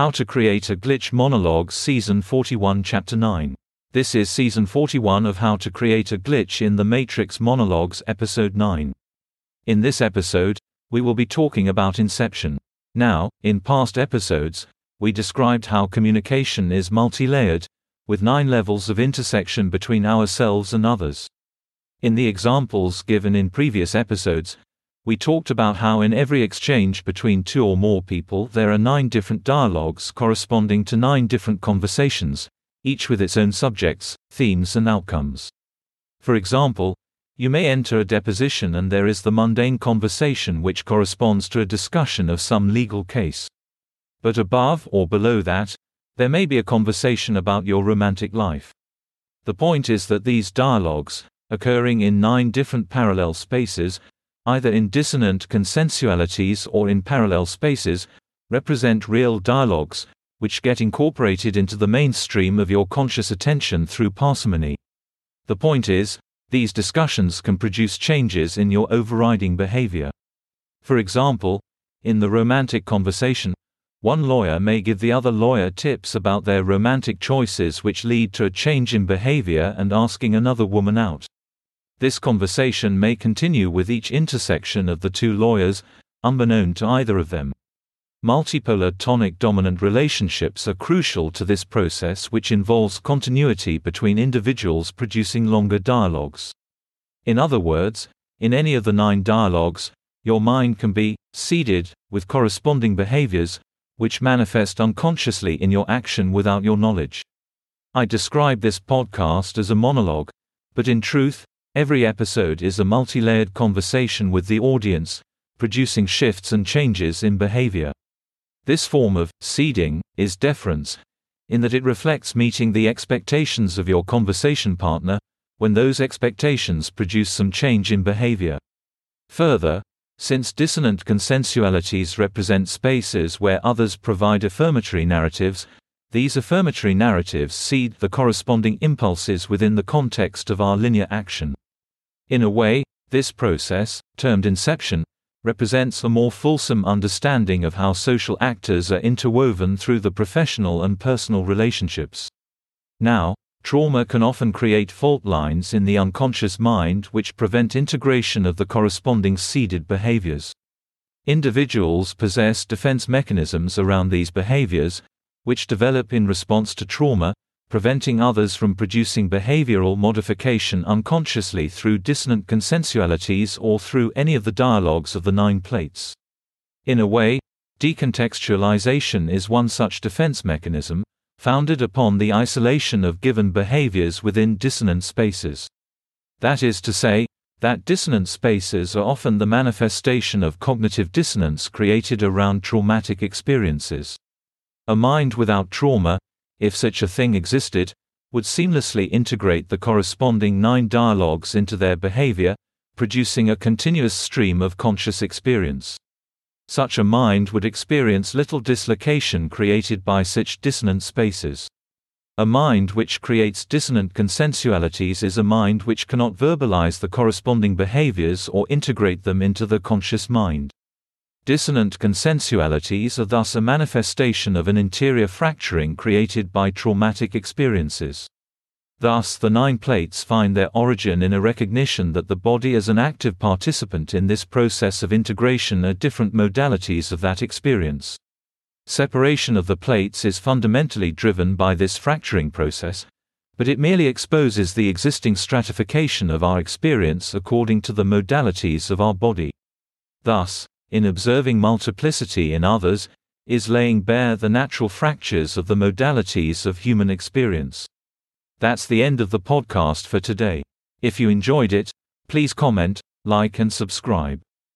How to Create a Glitch Monologue Season 41 Chapter 9. This is Season 41 of How to Create a Glitch in the Matrix Monologues Episode 9. In this episode, we will be talking about inception. Now, in past episodes, we described how communication is multi layered, with nine levels of intersection between ourselves and others. In the examples given in previous episodes, we talked about how in every exchange between two or more people there are nine different dialogues corresponding to nine different conversations, each with its own subjects, themes, and outcomes. For example, you may enter a deposition and there is the mundane conversation which corresponds to a discussion of some legal case. But above or below that, there may be a conversation about your romantic life. The point is that these dialogues, occurring in nine different parallel spaces, either in dissonant consensualities or in parallel spaces, represent real dialogues, which get incorporated into the mainstream of your conscious attention through parsimony. The point is, these discussions can produce changes in your overriding behavior. For example, in the romantic conversation, one lawyer may give the other lawyer tips about their romantic choices which lead to a change in behavior and asking another woman out. This conversation may continue with each intersection of the two lawyers, unbeknown to either of them. Multipolar tonic dominant relationships are crucial to this process, which involves continuity between individuals producing longer dialogues. In other words, in any of the nine dialogues, your mind can be seeded with corresponding behaviors, which manifest unconsciously in your action without your knowledge. I describe this podcast as a monologue, but in truth, Every episode is a multi layered conversation with the audience, producing shifts and changes in behavior. This form of seeding is deference, in that it reflects meeting the expectations of your conversation partner, when those expectations produce some change in behavior. Further, since dissonant consensualities represent spaces where others provide affirmatory narratives, these affirmatory narratives seed the corresponding impulses within the context of our linear action. In a way, this process, termed inception, represents a more fulsome understanding of how social actors are interwoven through the professional and personal relationships. Now, trauma can often create fault lines in the unconscious mind which prevent integration of the corresponding seeded behaviors. Individuals possess defense mechanisms around these behaviors, which develop in response to trauma, preventing others from producing behavioral modification unconsciously through dissonant consensualities or through any of the dialogues of the nine plates. In a way, decontextualization is one such defense mechanism, founded upon the isolation of given behaviors within dissonant spaces. That is to say, that dissonant spaces are often the manifestation of cognitive dissonance created around traumatic experiences. A mind without trauma, if such a thing existed, would seamlessly integrate the corresponding nine dialogues into their behavior, producing a continuous stream of conscious experience. Such a mind would experience little dislocation created by such dissonant spaces. A mind which creates dissonant consensualities is a mind which cannot verbalize the corresponding behaviors or integrate them into the conscious mind. Dissonant consensualities are thus a manifestation of an interior fracturing created by traumatic experiences. Thus, the nine plates find their origin in a recognition that the body as an active participant in this process of integration are different modalities of that experience. Separation of the plates is fundamentally driven by this fracturing process, but it merely exposes the existing stratification of our experience according to the modalities of our body. Thus, in observing multiplicity in others, is laying bare the natural fractures of the modalities of human experience. That's the end of the podcast for today. If you enjoyed it, please comment, like, and subscribe.